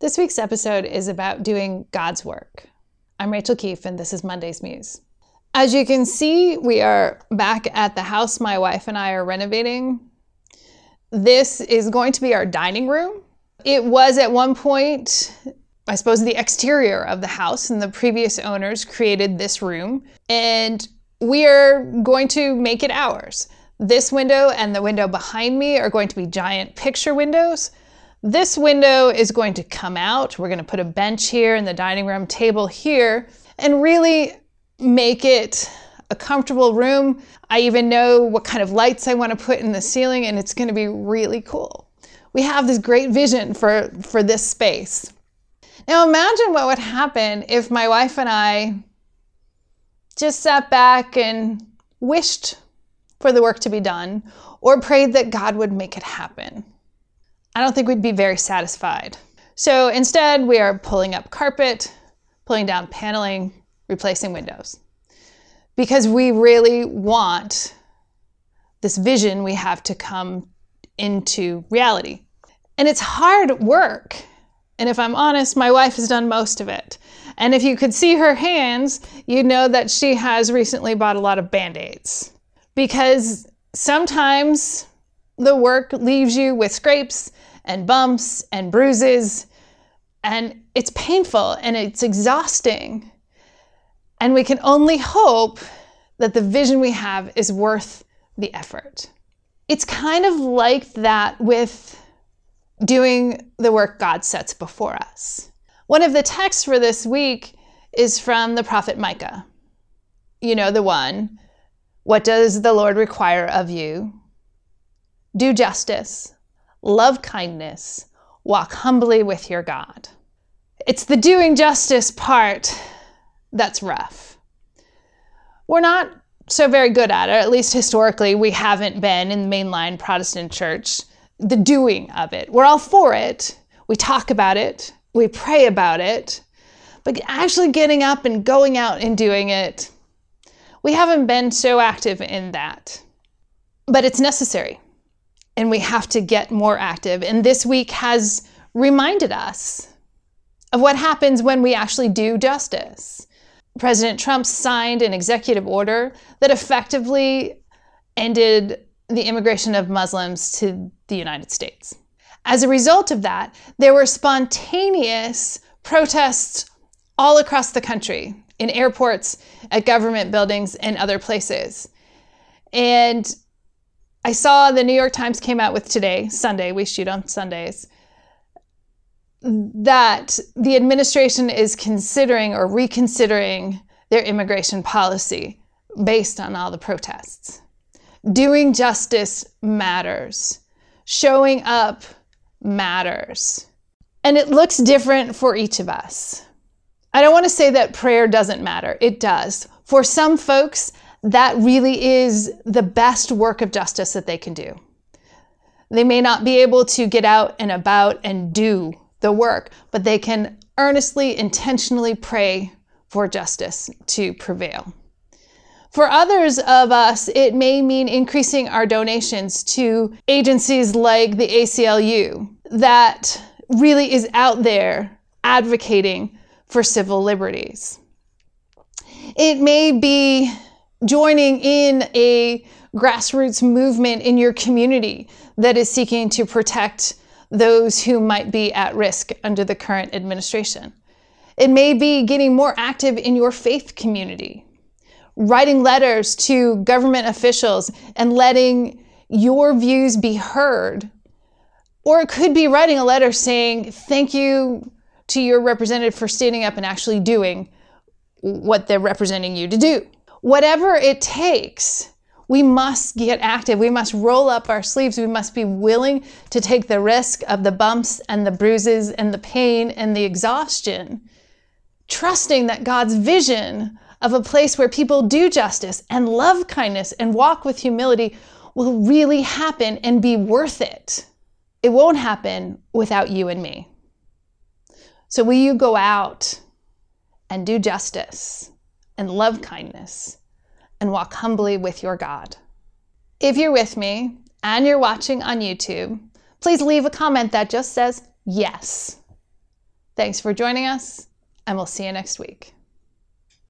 This week's episode is about doing God's work. I'm Rachael Keefe, and this is Monday's Muse. As you can see, we are back at the house my wife and I are renovating. This is going to be our dining room. It was at one point, I suppose, the exterior of the house, and the previous owners created this room. And we are going to make it ours. This window and the window behind me are going to be giant picture windows. This window is going to come out. We're going to put a bench here and the dining room table here and really make it a comfortable room. I even know what kind of lights I want to put in the ceiling and it's going to be really cool. We have this great vision for, for this space. Now imagine what would happen if my wife and I just sat back and wished for the work to be done or prayed that God would make it happen. I don't think we'd be very satisfied. So instead, we are pulling up carpet, pulling down paneling, replacing windows. Because we really want this vision we have to come into reality. And it's hard work. And if I'm honest, my wife has done most of it. And if you could see her hands, you'd know that she has recently bought a lot of band aids. Because sometimes the work leaves you with scrapes and bumps and bruises, and it's painful and it's exhausting. And we can only hope that the vision we have is worth the effort. It's kind of like that with doing the work God sets before us. One of the texts for this week is from the prophet Micah. You know the one. What does the Lord require of you? Do justice, love kindness, walk humbly with your God. It's the doing justice part that's rough. We're not so very good at it, at least historically, we haven't been in the mainline Protestant church, the doing of it. We're all for it. We talk about it, we pray about it, but actually getting up and going out and doing it, we haven't been so active in that. But it's necessary and we have to get more active. And this week has reminded us of what happens when we actually do justice. President Trump signed an executive order that effectively ended the immigration of Muslims to the United States. As a result of that, there were spontaneous protests all across the country, in airports, at government buildings, and other places. And I saw the New York Times came out with today, Sunday, we shoot on Sundays, that the administration is considering or reconsidering their immigration policy based on all the protests. Doing justice matters. Showing up matters. And it looks different for each of us. I don't want to say that prayer doesn't matter. It does. For some folks, that really is the best work of justice that they can do. They may not be able to get out and about and do the work, but they can earnestly, intentionally pray for justice to prevail. For others of us, it may mean increasing our donations to agencies like the ACLU that really is out there advocating for civil liberties. It may be joining in a grassroots movement in your community that is seeking to protect those who might be at risk under the current administration. It may be getting more active in your faith community, writing letters to government officials and letting your views be heard. Or it could be writing a letter saying, Thank you to your representative for standing up and actually doing what they're representing you to do whatever it takes, we must get active. We must roll up our sleeves. We must be willing to take the risk of the bumps and the bruises and the pain and the exhaustion, trusting that God's vision of a place where people do justice and love kindness and walk with humility will really happen and be worth it. It won't happen without you and me. So, will you go out and do justice? And love kindness and walk humbly with your God. If you're with me and you're watching on YouTube, please leave a comment that just says yes. Thanks for joining us, and we'll see you next week.